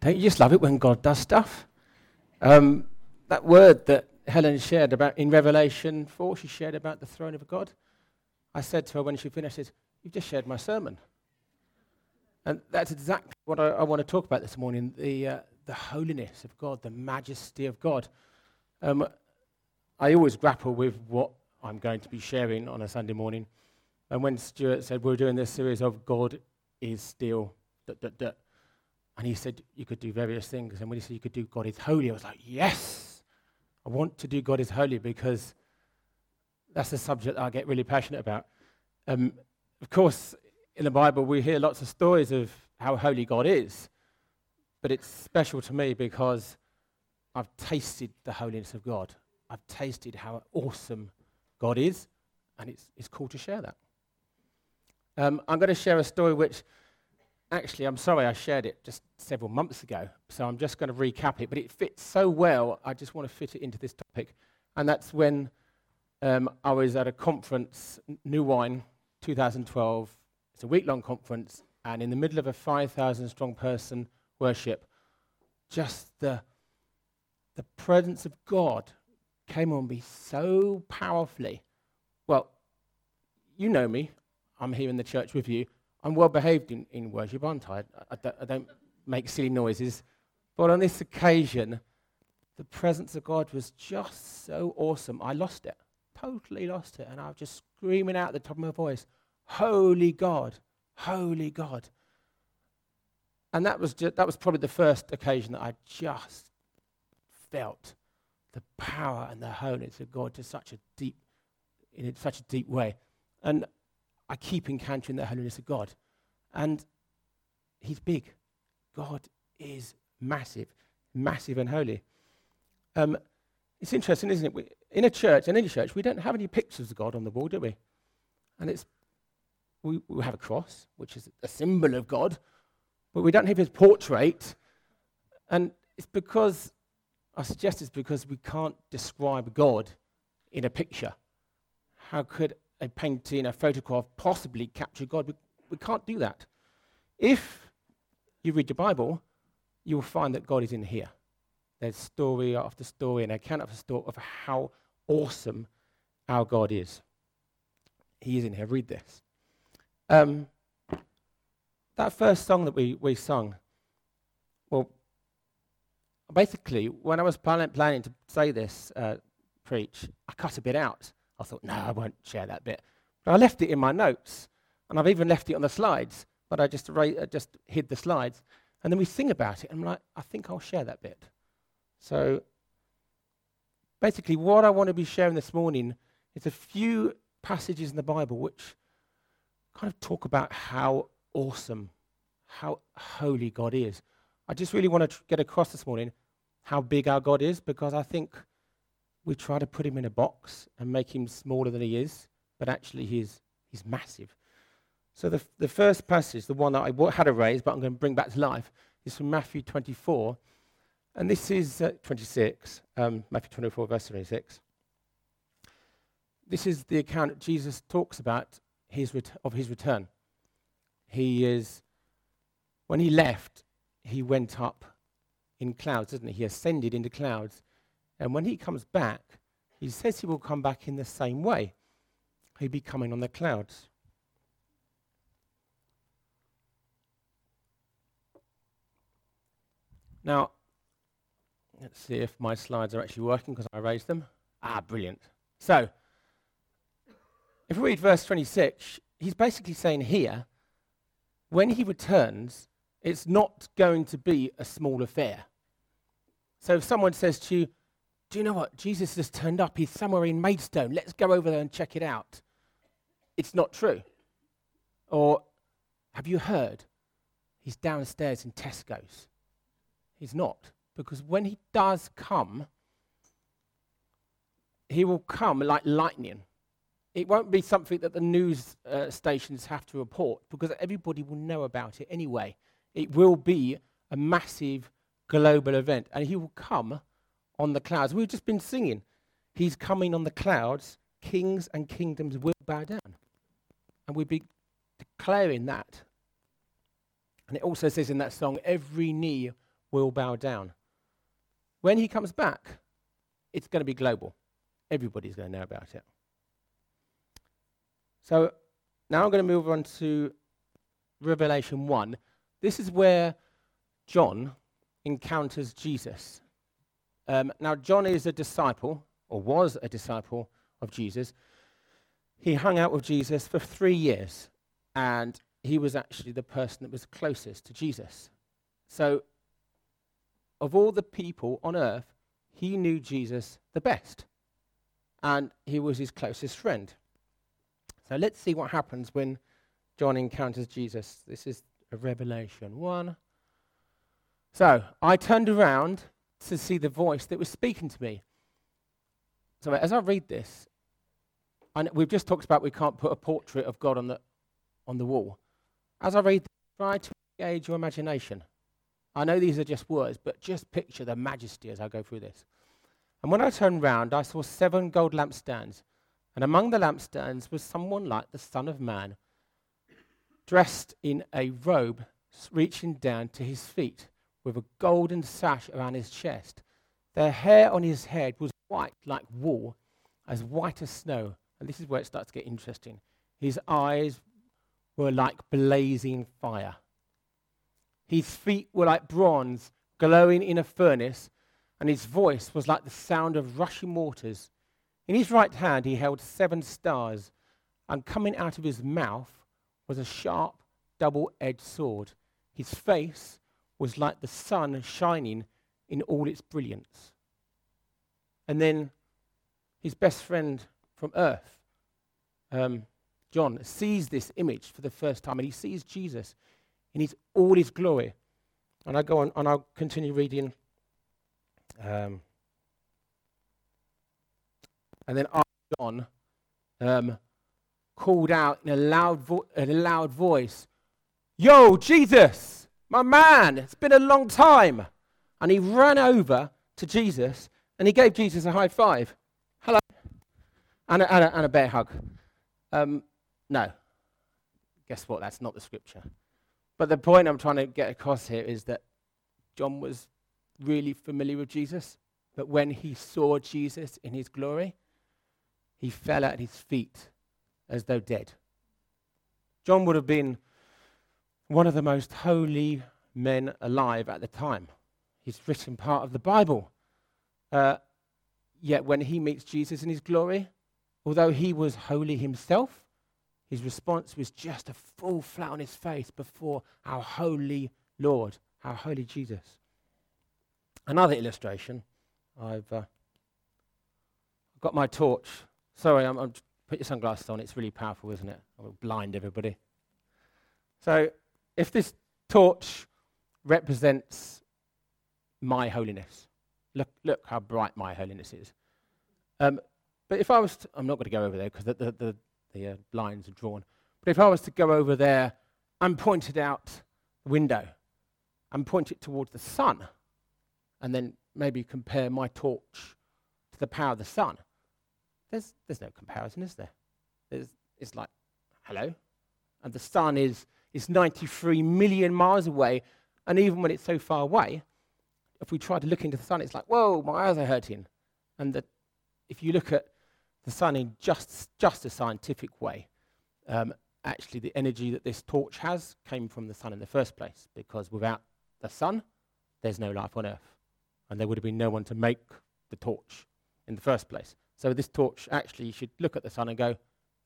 Don't you just love it when God does stuff? Um, that word that Helen shared about in Revelation 4, she shared about the throne of God. I said to her when she finished You've just shared my sermon. And that's exactly what I, I want to talk about this morning the, uh, the holiness of God, the majesty of God. Um, I always grapple with what I'm going to be sharing on a Sunday morning. And when Stuart said we're doing this series of God is still, and he said you could do various things. And when he said you could do God is holy, I was like, yes, I want to do God is holy because that's a subject I get really passionate about. Um, of course, in the Bible, we hear lots of stories of how holy God is, but it's special to me because I've tasted the holiness of God. I've tasted how awesome God is, and it's, it's cool to share that. Um, I'm going to share a story which, actually, I'm sorry I shared it just several months ago, so I'm just going to recap it, but it fits so well, I just want to fit it into this topic. And that's when um, I was at a conference, New Wine 2012. It's a week long conference, and in the middle of a 5,000 strong person worship, just the, the presence of God came on me so powerfully. Well, you know me. I'm here in the church with you. I'm well behaved in, in worship, aren't I? I, I, don't, I don't make silly noises. But on this occasion, the presence of God was just so awesome. I lost it, totally lost it. And I was just screaming out at the top of my voice, Holy God, Holy God. And that was, just, that was probably the first occasion that I just felt the power and the holiness of God to such a deep, in such a deep way. And I keep encountering the holiness of God. And He's big. God is massive, massive and holy. Um, it's interesting, isn't it? We, in a church, in any church, we don't have any pictures of God on the wall, do we? And it's we, we have a cross, which is a symbol of God, but we don't have his portrait. And it's because I suggest it's because we can't describe God in a picture. How could a painting, a photograph possibly capture God? We, we can't do that. If you read the Bible, you will find that God is in here. There's story after story and account after story of how awesome our God is. He is in here. Read this. Um, that first song that we, we sung, well, basically, when I was plan- planning to say this uh, preach, I cut a bit out. I thought, no, I won't share that bit. I left it in my notes, and I've even left it on the slides, but I just, ra- uh, just hid the slides. And then we sing about it, and I'm like, I think I'll share that bit. So basically, what I want to be sharing this morning is a few passages in the Bible which kind of talk about how awesome, how holy God is. I just really want to tr- get across this morning how big our God is because I think we try to put him in a box and make him smaller than he is, but actually he's, he's massive. So the, the first passage, the one that I w- had erased, but I'm going to bring back to life, is from Matthew 24. And this is uh, 26, um, Matthew 24, verse 26. This is the account that Jesus talks about his ret- of his return. He is, when he left, he went up in clouds, doesn't he? He ascended into clouds. And when he comes back, he says he will come back in the same way. He'll be coming on the clouds. Now, let's see if my slides are actually working because I raised them. Ah, brilliant. So, if we read verse 26, he's basically saying here, when he returns, it's not going to be a small affair. So if someone says to you, Do you know what? Jesus has turned up. He's somewhere in Maidstone. Let's go over there and check it out. It's not true. Or have you heard? He's downstairs in Tesco's. He's not. Because when he does come, he will come like lightning. It won't be something that the news uh, stations have to report because everybody will know about it anyway. It will be a massive global event, and he will come on the clouds. We've just been singing. He's coming on the clouds. Kings and kingdoms will bow down. And we'll be declaring that. And it also says in that song, every knee will bow down. When he comes back, it's going to be global. Everybody's going to know about it. So now I'm going to move on to Revelation 1. This is where John encounters Jesus. Um, now, John is a disciple, or was a disciple of Jesus. He hung out with Jesus for three years, and he was actually the person that was closest to Jesus. So, of all the people on earth, he knew Jesus the best, and he was his closest friend. So, let's see what happens when John encounters Jesus. This is a Revelation 1. So, I turned around to see the voice that was speaking to me. So, as I read this, and we've just talked about we can't put a portrait of God on the, on the wall. As I read, try to engage your imagination. I know these are just words, but just picture the majesty as I go through this. And when I turned round, I saw seven gold lampstands, and among the lampstands was someone like the Son of Man, dressed in a robe reaching down to his feet, with a golden sash around his chest. The hair on his head was white like wool, as white as snow. And this is where it starts to get interesting. His eyes were like blazing fire. His feet were like bronze glowing in a furnace, and his voice was like the sound of rushing waters. In his right hand he held seven stars, and coming out of his mouth was a sharp, double edged sword. His face was like the sun shining in all its brilliance. And then his best friend from earth, um, John, sees this image for the first time and he sees Jesus in his, all his glory. And I go on and I'll continue reading. Um, and then John um, called out in a loud, vo- in a loud voice, Yo, Jesus, my man, it's been a long time. And he ran over to Jesus and he gave Jesus a high five. Hello. And a, and a, and a bear hug. Um, no. Guess what? That's not the scripture. But the point I'm trying to get across here is that John was really familiar with Jesus, but when he saw Jesus in his glory, he fell at his feet as though dead. John would have been one of the most holy men alive at the time. He's written part of the Bible. Uh, yet when he meets Jesus in his glory, Although he was holy himself, his response was just a full flat on his face before our holy Lord, our holy Jesus. Another illustration. I've uh, got my torch. Sorry, I'm, I'm, put your sunglasses on. It's really powerful, isn't it? I will blind everybody. So, if this torch represents my holiness, look, look how bright my holiness is. Um, but if I was, to, I'm not going to go over there because the, the, the, the uh, lines are drawn. But if I was to go over there and point it out the window and point it towards the sun, and then maybe compare my torch to the power of the sun, there's, there's no comparison, is there? There's, it's like, hello? And the sun is, is 93 million miles away, and even when it's so far away, if we try to look into the sun, it's like, whoa, my eyes are hurting. And the, if you look at the sun in just, just a scientific way. Um, actually, the energy that this torch has came from the sun in the first place, because without the sun, there's no life on Earth. And there would have been no one to make the torch in the first place. So this torch, actually, should look at the sun and go,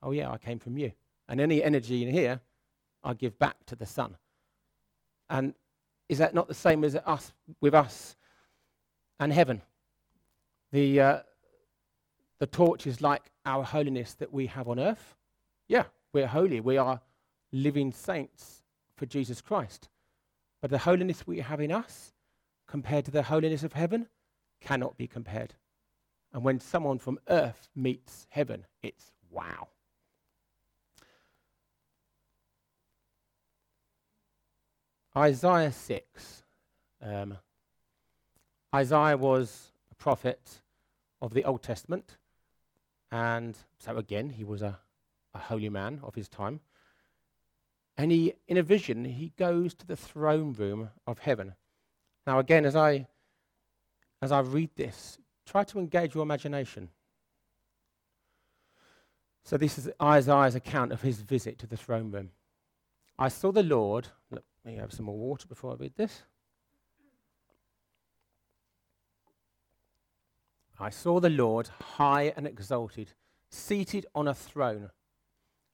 oh, yeah, I came from you. And any energy in here, I give back to the sun. And is that not the same as us with us and heaven? The, uh, the torch is like our holiness that we have on earth. Yeah, we're holy. We are living saints for Jesus Christ. But the holiness we have in us, compared to the holiness of heaven, cannot be compared. And when someone from earth meets heaven, it's wow. Isaiah 6. Um, Isaiah was a prophet of the Old Testament. And so, again, he was a, a holy man of his time. And he, in a vision, he goes to the throne room of heaven. Now, again, as I, as I read this, try to engage your imagination. So, this is Isaiah's account of his visit to the throne room. I saw the Lord. Let me have some more water before I read this. I saw the Lord high and exalted, seated on a throne,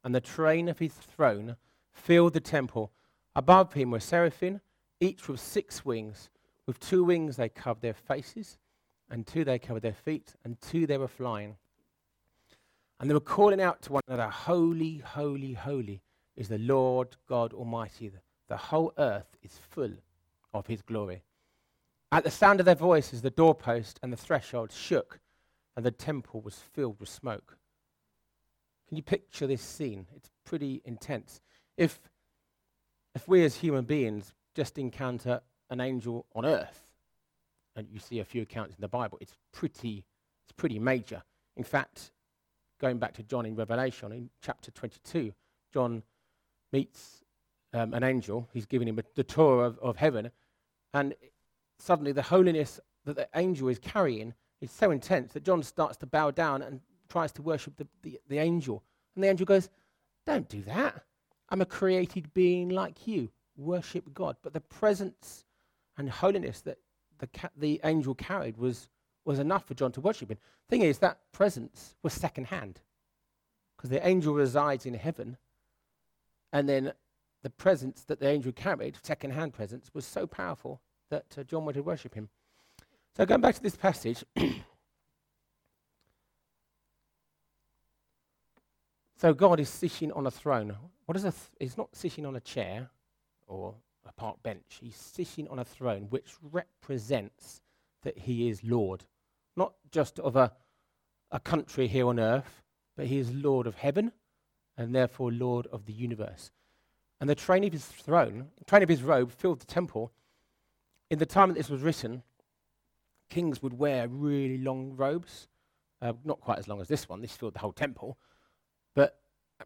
and the train of his throne filled the temple. Above him were seraphim, each with six wings. With two wings they covered their faces, and two they covered their feet, and two they were flying. And they were calling out to one another, Holy, holy, holy is the Lord God Almighty. The whole earth is full of his glory. At the sound of their voices, the doorpost and the threshold shook, and the temple was filled with smoke. Can you picture this scene? It's pretty intense. If, if we as human beings just encounter an angel on earth, and you see a few accounts in the Bible, it's pretty, it's pretty major. In fact, going back to John in Revelation, in chapter 22, John meets um, an angel. He's giving him a, the tour of, of heaven. And suddenly, the holiness that the angel is carrying is so intense that John starts to bow down and tries to worship the, the, the angel. And the angel goes, Don't do that. I'm a created being like you. Worship God. But the presence and holiness that the, ca- the angel carried was, was enough for John to worship him. Thing is, that presence was secondhand because the angel resides in heaven, and then the presence that the angel carried, second-hand presence, was so powerful that uh, John wanted to worship him. So going back to this passage. so God is sitting on a throne. What is a? Th- he's not sitting on a chair or a park bench. He's sitting on a throne, which represents that he is Lord, not just of a, a country here on earth, but he is Lord of heaven and therefore Lord of the universe. And the train of his throne, train of his robe filled the temple. In the time that this was written, kings would wear really long robes, uh, not quite as long as this one. This filled the whole temple. But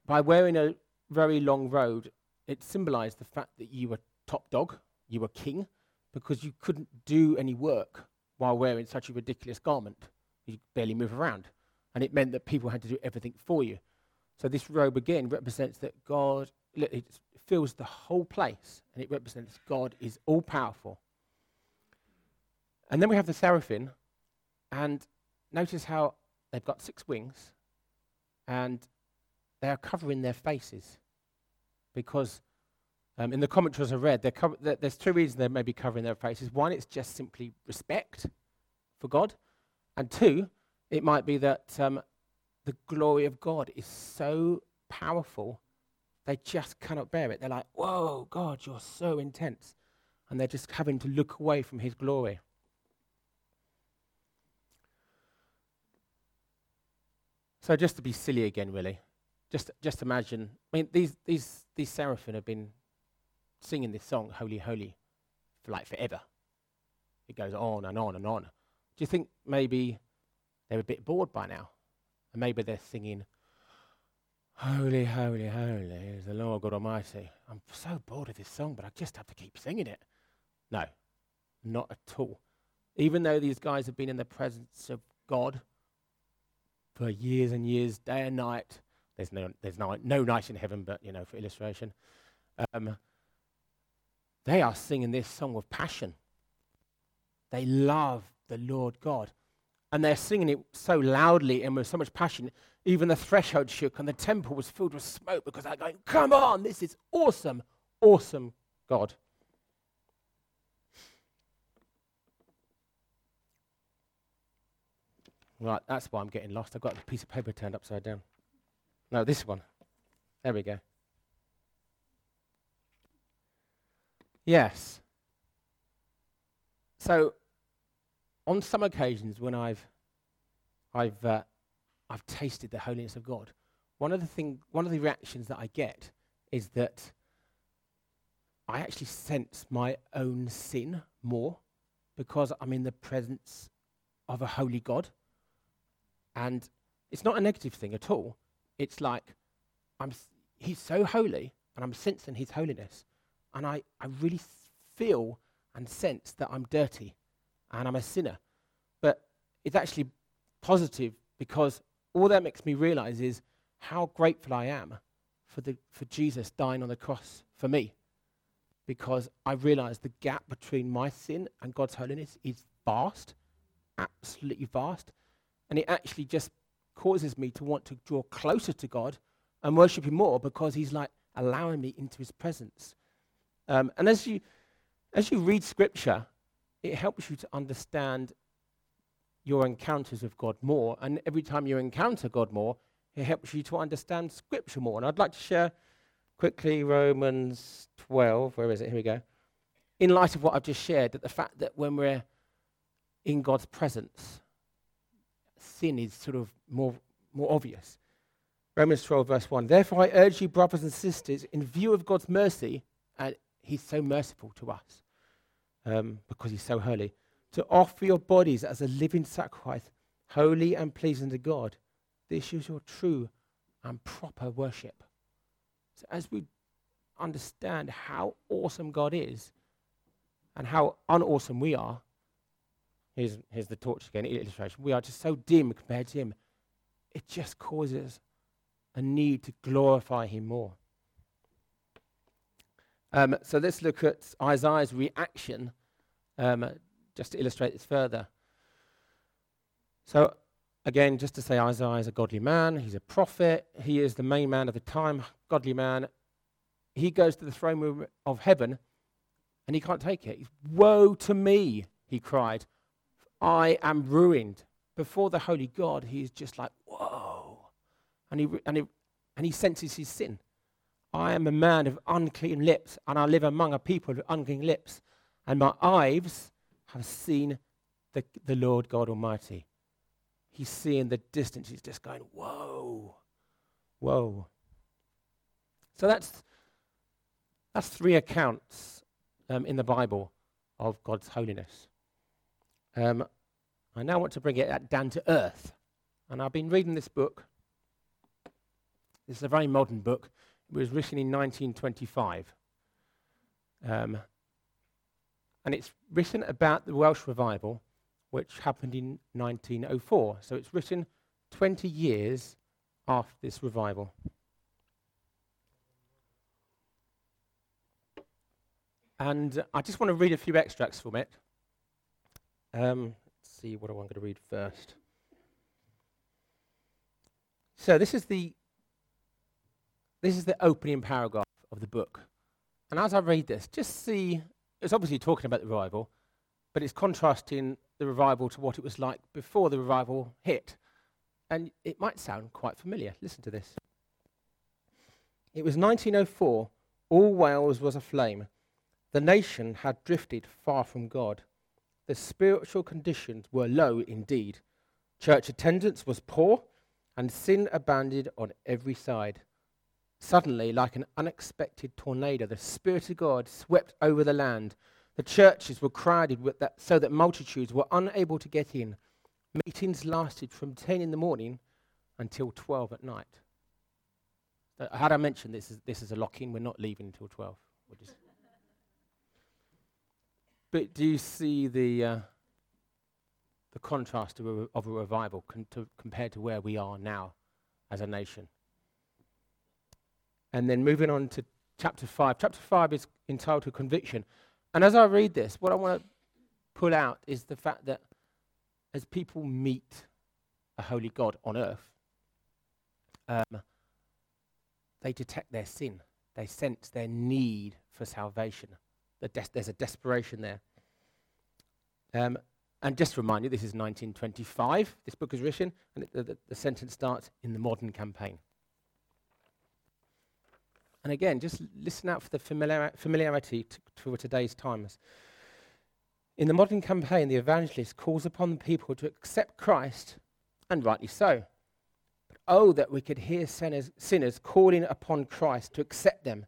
by wearing a very long robe, it symbolized the fact that you were top dog, you were king, because you couldn't do any work while wearing such a ridiculous garment. You barely move around. And it meant that people had to do everything for you. So this robe again represents that God, it fills the whole place, and it represents God is all powerful. And then we have the seraphim, and notice how they've got six wings, and they are covering their faces because um, in the commentaries I read, co- there's two reasons they may be covering their faces. One, it's just simply respect for God, and two, it might be that um, the glory of God is so powerful, they just cannot bear it. They're like, Whoa, God, you're so intense. And they're just having to look away from His glory. So, just to be silly again, really, just, just imagine. I mean, these, these, these seraphim have been singing this song, Holy, Holy, for like forever. It goes on and on and on. Do you think maybe they're a bit bored by now? And maybe they're singing, Holy, holy, holy is the Lord God Almighty. I'm so bored of this song, but I just have to keep singing it. No, not at all. Even though these guys have been in the presence of God for years and years, day and night, there's no, there's no, no night in heaven, but, you know, for illustration, um, they are singing this song with passion. They love the Lord God. And they're singing it so loudly and with so much passion, even the threshold shook and the temple was filled with smoke because they're going, Come on, this is awesome, awesome God. Right, that's why I'm getting lost. I've got a piece of paper turned upside down. No, this one. There we go. Yes. So on some occasions when I've, I've, uh, I've tasted the holiness of God, one of the thing, one of the reactions that I get is that I actually sense my own sin more because I'm in the presence of a holy God. And it's not a negative thing at all. It's like I'm, he's so holy and I'm sensing His holiness. And I, I really feel and sense that I'm dirty and I'm a sinner. But it's actually positive because all that makes me realize is how grateful I am for, the, for Jesus dying on the cross for me. Because I realize the gap between my sin and God's holiness is vast, absolutely vast. And it actually just causes me to want to draw closer to God and worship Him more because He's like allowing me into His presence. Um, and as you, as you read Scripture, it helps you to understand your encounters with God more. And every time you encounter God more, it helps you to understand Scripture more. And I'd like to share quickly Romans 12. Where is it? Here we go. In light of what I've just shared, that the fact that when we're in God's presence, sin is sort of more, more obvious. Romans 12, verse 1. Therefore, I urge you, brothers and sisters, in view of God's mercy, and He's so merciful to us um, because He's so holy, to offer your bodies as a living sacrifice, holy and pleasing to God. This is your true and proper worship. So, as we understand how awesome God is and how unawesome we are, here's, here's the torch again, illustration. We are just so dim compared to Him. It just causes a need to glorify Him more. Um, so let's look at Isaiah's reaction um, just to illustrate this further. So, again, just to say, Isaiah is a godly man, he's a prophet, he is the main man of the time, godly man. He goes to the throne room of heaven and he can't take it. Woe to me, he cried. I am ruined. Before the holy God, he is just like, whoa. And he, and he, and he senses his sin. I am a man of unclean lips, and I live among a people of unclean lips, and my eyes have seen the, the Lord God Almighty. He's seeing the distance. He's just going, whoa, whoa. So that's, that's three accounts um, in the Bible of God's holiness. Um, I now want to bring it down to earth. And I've been reading this book. This is a very modern book. It was written in 1925. Um, and it's written about the Welsh revival, which happened in 1904. So it's written 20 years after this revival. And I just want to read a few extracts from it. Um, let's see what I'm going to read first. So this is the this is the opening paragraph of the book. And as I read this, just see it's obviously talking about the revival, but it's contrasting the revival to what it was like before the revival hit. And it might sound quite familiar. Listen to this. It was 1904. All Wales was aflame. The nation had drifted far from God. The spiritual conditions were low indeed. Church attendance was poor, and sin abounded on every side. Suddenly, like an unexpected tornado, the Spirit of God swept over the land. The churches were crowded that, so that multitudes were unable to get in. Meetings lasted from 10 in the morning until 12 at night. Uh, had I mentioned this is, this is a lock in? We're not leaving until 12. but do you see the, uh, the contrast of a, of a revival con- to, compared to where we are now as a nation? And then moving on to chapter 5. Chapter 5 is entitled Conviction. And as I read this, what I want to pull out is the fact that as people meet a holy God on earth, um, they detect their sin. They sense their need for salvation. The des- there's a desperation there. Um, and just to remind you, this is 1925. This book is written, and it, the, the sentence starts in the modern campaign. And again, just listen out for the familiar familiarity to, for today's times. In the modern campaign, the evangelist calls upon the people to accept Christ, and rightly so. But oh, that we could hear sinners, sinners calling upon Christ to accept them.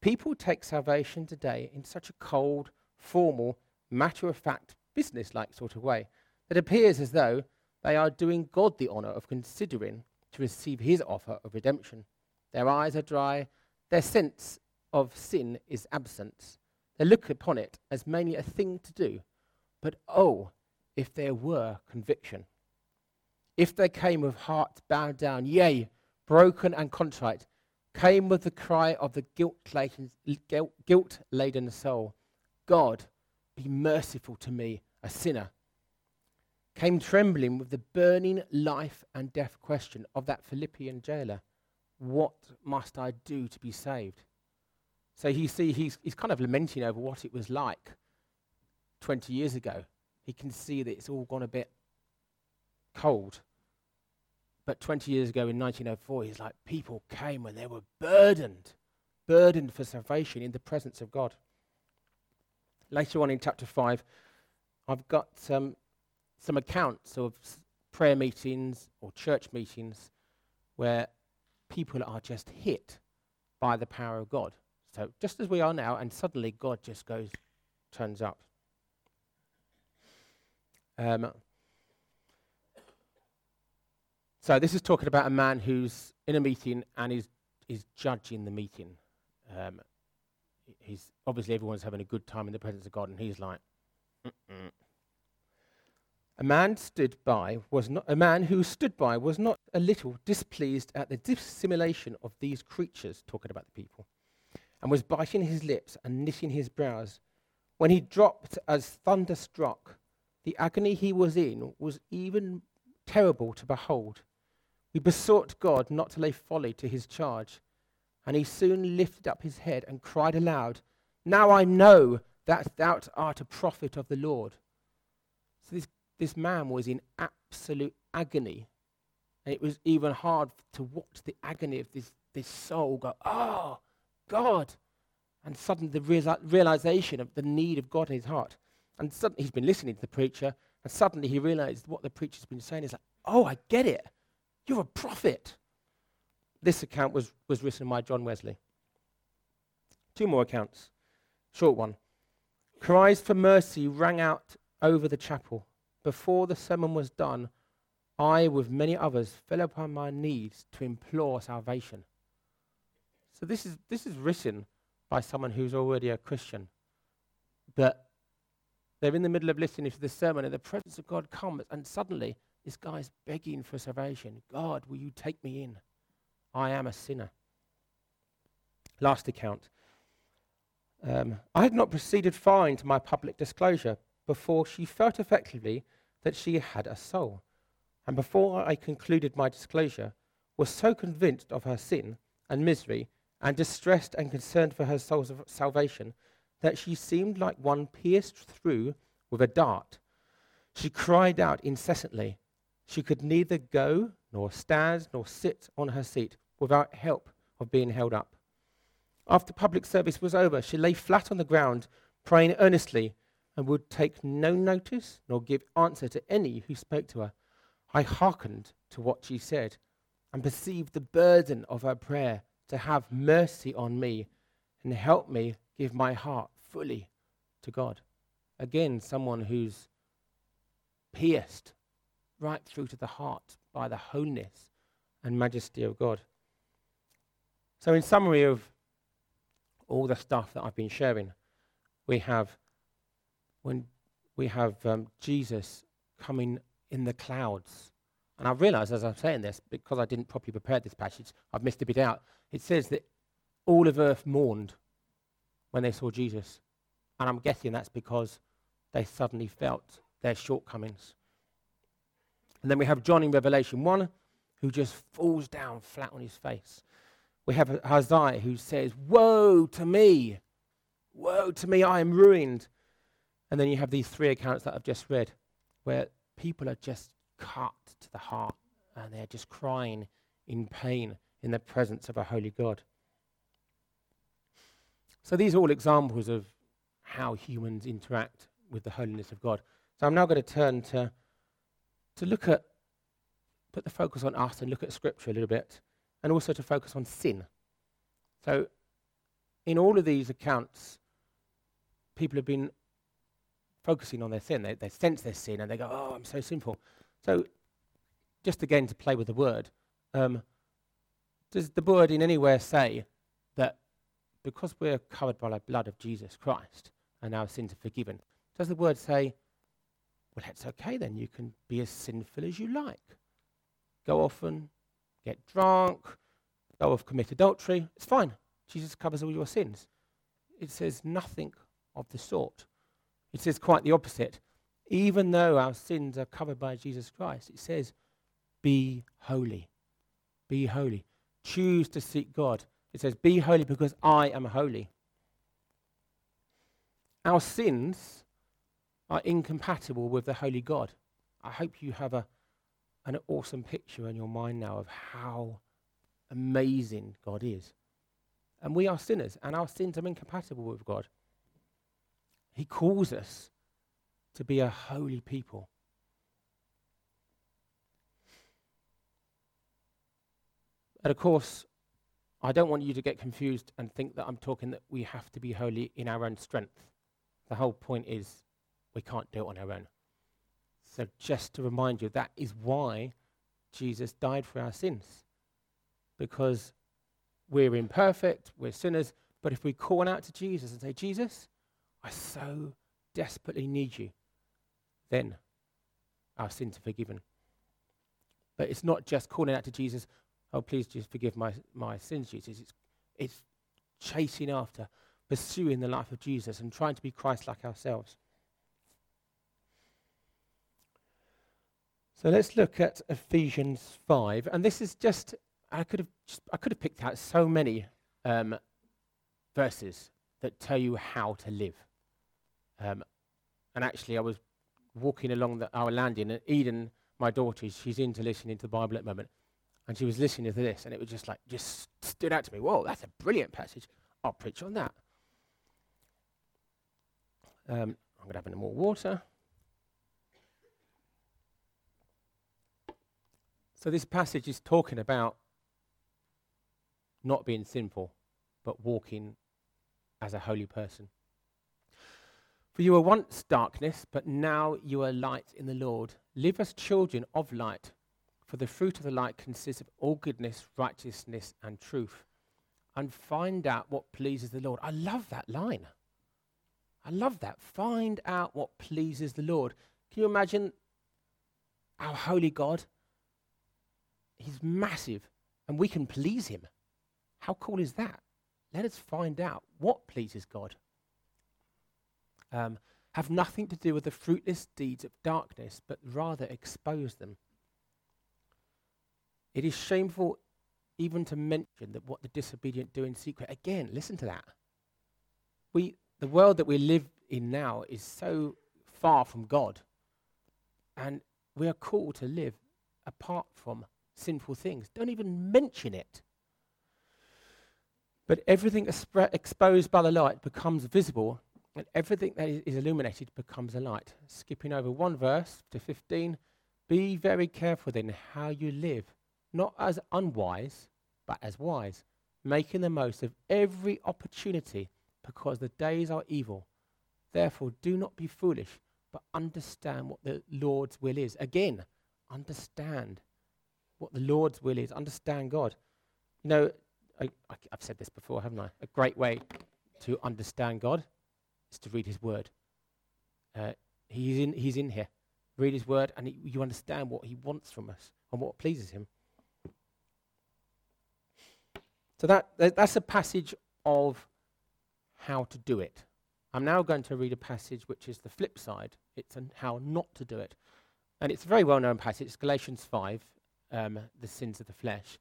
People take salvation today in such a cold, formal, matter of fact, business like sort of way that appears as though they are doing God the honor of considering to receive his offer of redemption. Their eyes are dry, their sense of sin is absent. They look upon it as mainly a thing to do. But oh, if there were conviction. If they came with hearts bowed down, yea, broken and contrite, came with the cry of the guilt-laden, guilt-laden soul, God, be merciful to me, a sinner. Came trembling with the burning life and death question of that Philippian jailer. What must I do to be saved? So you see, he's, he's kind of lamenting over what it was like 20 years ago. He can see that it's all gone a bit cold. But 20 years ago in 1904, he's like, people came and they were burdened, burdened for salvation in the presence of God. Later on in chapter 5, I've got um, some accounts of prayer meetings or church meetings where people are just hit by the power of God. So just as we are now, and suddenly God just goes, turns up. Um, so this is talking about a man who's in a meeting and is is judging the meeting. Um, he's obviously everyone's having a good time in the presence of God, and he's like, Mm-mm. A man stood by was not a man who stood by was not a little displeased at the dissimulation of these creatures, talking about the people, and was biting his lips and knitting his brows. When he dropped as thunder struck, the agony he was in was even terrible to behold. He besought God not to lay folly to his charge, and he soon lifted up his head and cried aloud, Now I know that thou art a prophet of the Lord. So this this man was in absolute agony. And it was even hard to watch the agony of this, this soul go, oh, God. And suddenly the reali- realization of the need of God in his heart. And suddenly he's been listening to the preacher, and suddenly he realized what the preacher's been saying is like, oh, I get it. You're a prophet. This account was, was written by John Wesley. Two more accounts. Short one. Cries for mercy rang out over the chapel before the sermon was done, I, with many others, fell upon my knees to implore salvation. So this is, this is written by someone who's already a Christian. But they're in the middle of listening to the sermon, and the presence of God comes, and suddenly this guy's begging for salvation. God, will you take me in? I am a sinner. Last account. Um, I had not proceeded far into my public disclosure before she felt effectively that she had a soul. And before I concluded my disclosure, was so convinced of her sin and misery, and distressed and concerned for her soul's salvation, that she seemed like one pierced through with a dart. She cried out incessantly. She could neither go, nor stand, nor sit on her seat without help of being held up. After public service was over, she lay flat on the ground, praying earnestly and would take no notice nor give answer to any who spoke to her. I hearkened to what she said and perceived the burden of her prayer to have mercy on me and help me give my heart fully to God. Again, someone who's pierced right through to the heart by the holiness and majesty of God. So, in summary of all the stuff that I've been sharing, we have when we have um, Jesus coming in the clouds. And I realize as I'm saying this, because I didn't properly prepare this passage, I've missed a bit out. It says that all of earth mourned when they saw Jesus. And I'm guessing that's because they suddenly felt their shortcomings. And then we have John in Revelation 1 who just falls down flat on his face. We have Isaiah who says, Woe to me! Woe to me, I am ruined. And then you have these three accounts that I've just read where people are just cut to the heart and they're just crying in pain in the presence of a holy God. So these are all examples of how humans interact with the holiness of God. So I'm now going to turn to, to look at, put the focus on us and look at Scripture a little bit, and also to focus on sin. So in all of these accounts, people have been focusing on their sin. They, they sense their sin and they go, oh, I'm so sinful. So, just again to play with the word, um, does the word in anywhere say that because we're covered by the blood of Jesus Christ and our sins are forgiven, does the word say, well, that's okay then, you can be as sinful as you like? Go off and get drunk, go off commit adultery, it's fine. Jesus covers all your sins. It says nothing of the sort. It says quite the opposite. Even though our sins are covered by Jesus Christ, it says, be holy. Be holy. Choose to seek God. It says, Be holy because I am holy. Our sins are incompatible with the holy God. I hope you have a, an awesome picture in your mind now of how amazing God is. And we are sinners, and our sins are incompatible with God. He calls us to be a holy people. And of course, I don't want you to get confused and think that I'm talking that we have to be holy in our own strength. The whole point is we can't do it on our own. So, just to remind you, that is why Jesus died for our sins. Because we're imperfect, we're sinners, but if we call out to Jesus and say, Jesus, I so desperately need you, then our sins are forgiven. But it's not just calling out to Jesus, oh, please just forgive my, my sins, Jesus. It's, it's chasing after, pursuing the life of Jesus and trying to be Christ like ourselves. So let's look at Ephesians 5. And this is just, I could have, I could have picked out so many um, verses that tell you how to live. Um, and actually, I was walking along the, our landing, and Eden, my daughter, she's into listening to the Bible at the moment. And she was listening to this, and it was just like, just stood out to me. Whoa, that's a brilliant passage. I'll preach on that. Um, I'm going to have a more water. So, this passage is talking about not being sinful, but walking as a holy person. For you were once darkness, but now you are light in the Lord. Live as children of light. For the fruit of the light consists of all goodness, righteousness, and truth. And find out what pleases the Lord. I love that line. I love that. Find out what pleases the Lord. Can you imagine our holy God? He's massive, and we can please him. How cool is that? Let us find out what pleases God. Um, have nothing to do with the fruitless deeds of darkness, but rather expose them. It is shameful even to mention that what the disobedient do in secret. Again, listen to that. We, the world that we live in now is so far from God, and we are called to live apart from sinful things. Don't even mention it. But everything exposed by the light becomes visible, and everything that is illuminated becomes a light. Skipping over one verse to 15, be very careful then how you live not as unwise, but as wise, making the most of every opportunity because the days are evil. Therefore, do not be foolish, but understand what the Lord's will is. Again, understand what the Lord's will is. Understand God. You know, I, have said this before, haven't I? A great way to understand God is to read His Word. Uh, he's, in, he's in here. Read His Word, and you understand what He wants from us and what pleases Him. So that, that's a passage of how to do it. I'm now going to read a passage which is the flip side. It's how not to do it. And it's a very well known passage. It's Galatians 5, um, the sins of the flesh.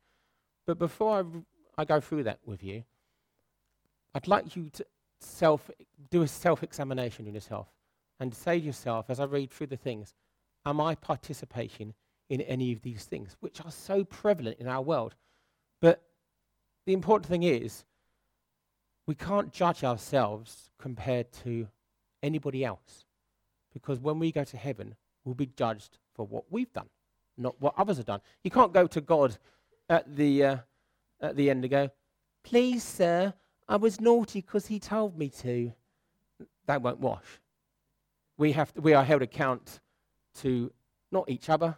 But before I, I go through that with you, I'd like you to self, do a self examination in yourself and say to yourself, as I read through the things, am I participating in any of these things, which are so prevalent in our world? But the important thing is, we can't judge ourselves compared to anybody else. Because when we go to heaven, we'll be judged for what we've done, not what others have done. You can't go to God at the, uh, at the end and go, Please, sir, I was naughty because he told me to. That won't wash. We, have to, we are held account to not each other,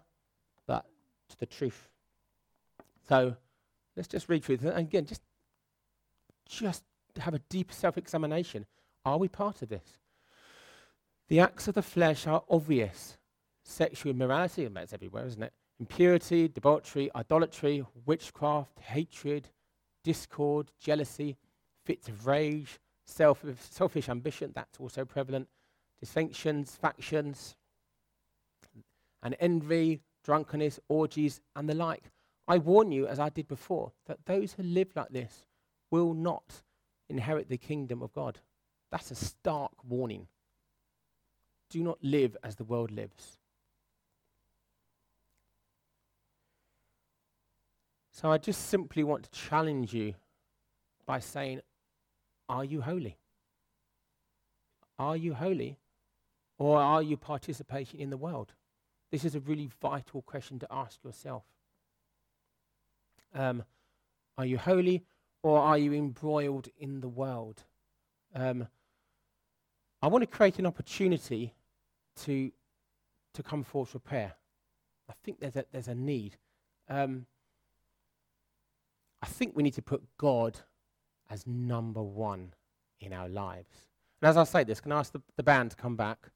but to the truth. So, Let's just read through this. And again, just just have a deep self examination. Are we part of this? The acts of the flesh are obvious sexual immorality, and that's everywhere, isn't it? Impurity, debauchery, idolatry, witchcraft, hatred, discord, jealousy, fits of rage, self- selfish ambition, that's also prevalent, dissensions, factions, and envy, drunkenness, orgies, and the like. I warn you, as I did before, that those who live like this will not inherit the kingdom of God. That's a stark warning. Do not live as the world lives. So I just simply want to challenge you by saying, Are you holy? Are you holy? Or are you participating in the world? This is a really vital question to ask yourself. Um, are you holy or are you embroiled in the world? Um, I want to create an opportunity to, to come forward for prayer. I think there's a, there's a need. Um, I think we need to put God as number one in our lives. And as I say this, can I ask the, the band to come back?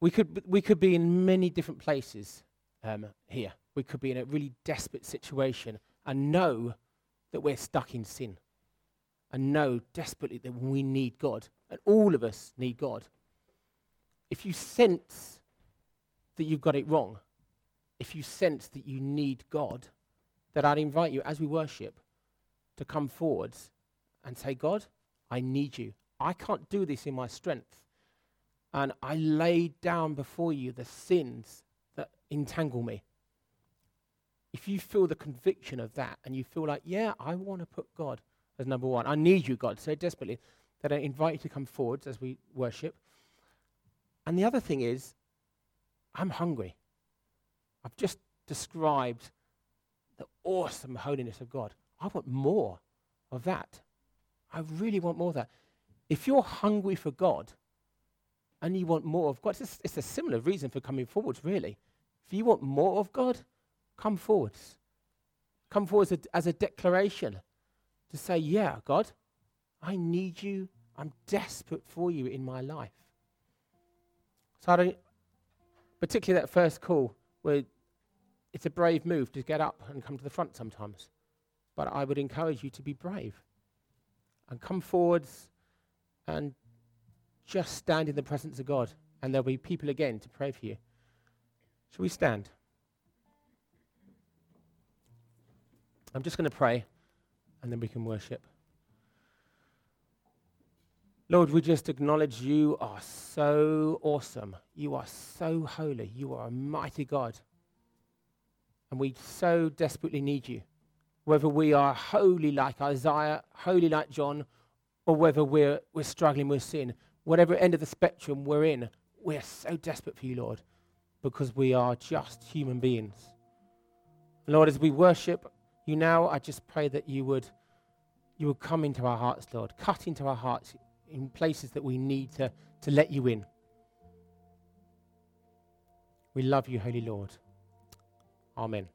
We could, we could be in many different places um, here. We could be in a really desperate situation and know that we're stuck in sin and know desperately that we need God. And all of us need God. If you sense that you've got it wrong, if you sense that you need God, then I'd invite you as we worship to come forwards and say, God, I need you. I can't do this in my strength. And I lay down before you the sins that entangle me. If you feel the conviction of that and you feel like, yeah, I want to put God as number one, I need you, God, so desperately, that I invite you to come forwards as we worship. And the other thing is, I'm hungry. I've just described the awesome holiness of God. I want more of that. I really want more of that. If you're hungry for God and you want more of God, it's, it's a similar reason for coming forwards, really. If you want more of God, come forwards. Come forwards as a, as a declaration to say, Yeah, God, I need you. I'm desperate for you in my life. So I don't, particularly that first call where it's a brave move to get up and come to the front sometimes. But I would encourage you to be brave and come forwards and just stand in the presence of God. And there'll be people again to pray for you. Shall we stand? I'm just going to pray and then we can worship. Lord, we just acknowledge you are so awesome. You are so holy. You are a mighty God. And we so desperately need you. Whether we are holy like Isaiah, holy like John, or whether we're, we're struggling with sin, whatever end of the spectrum we're in, we're so desperate for you, Lord, because we are just human beings. Lord, as we worship you now, I just pray that you would, you would come into our hearts, Lord, cut into our hearts in places that we need to, to let you in. We love you, Holy Lord. Amen.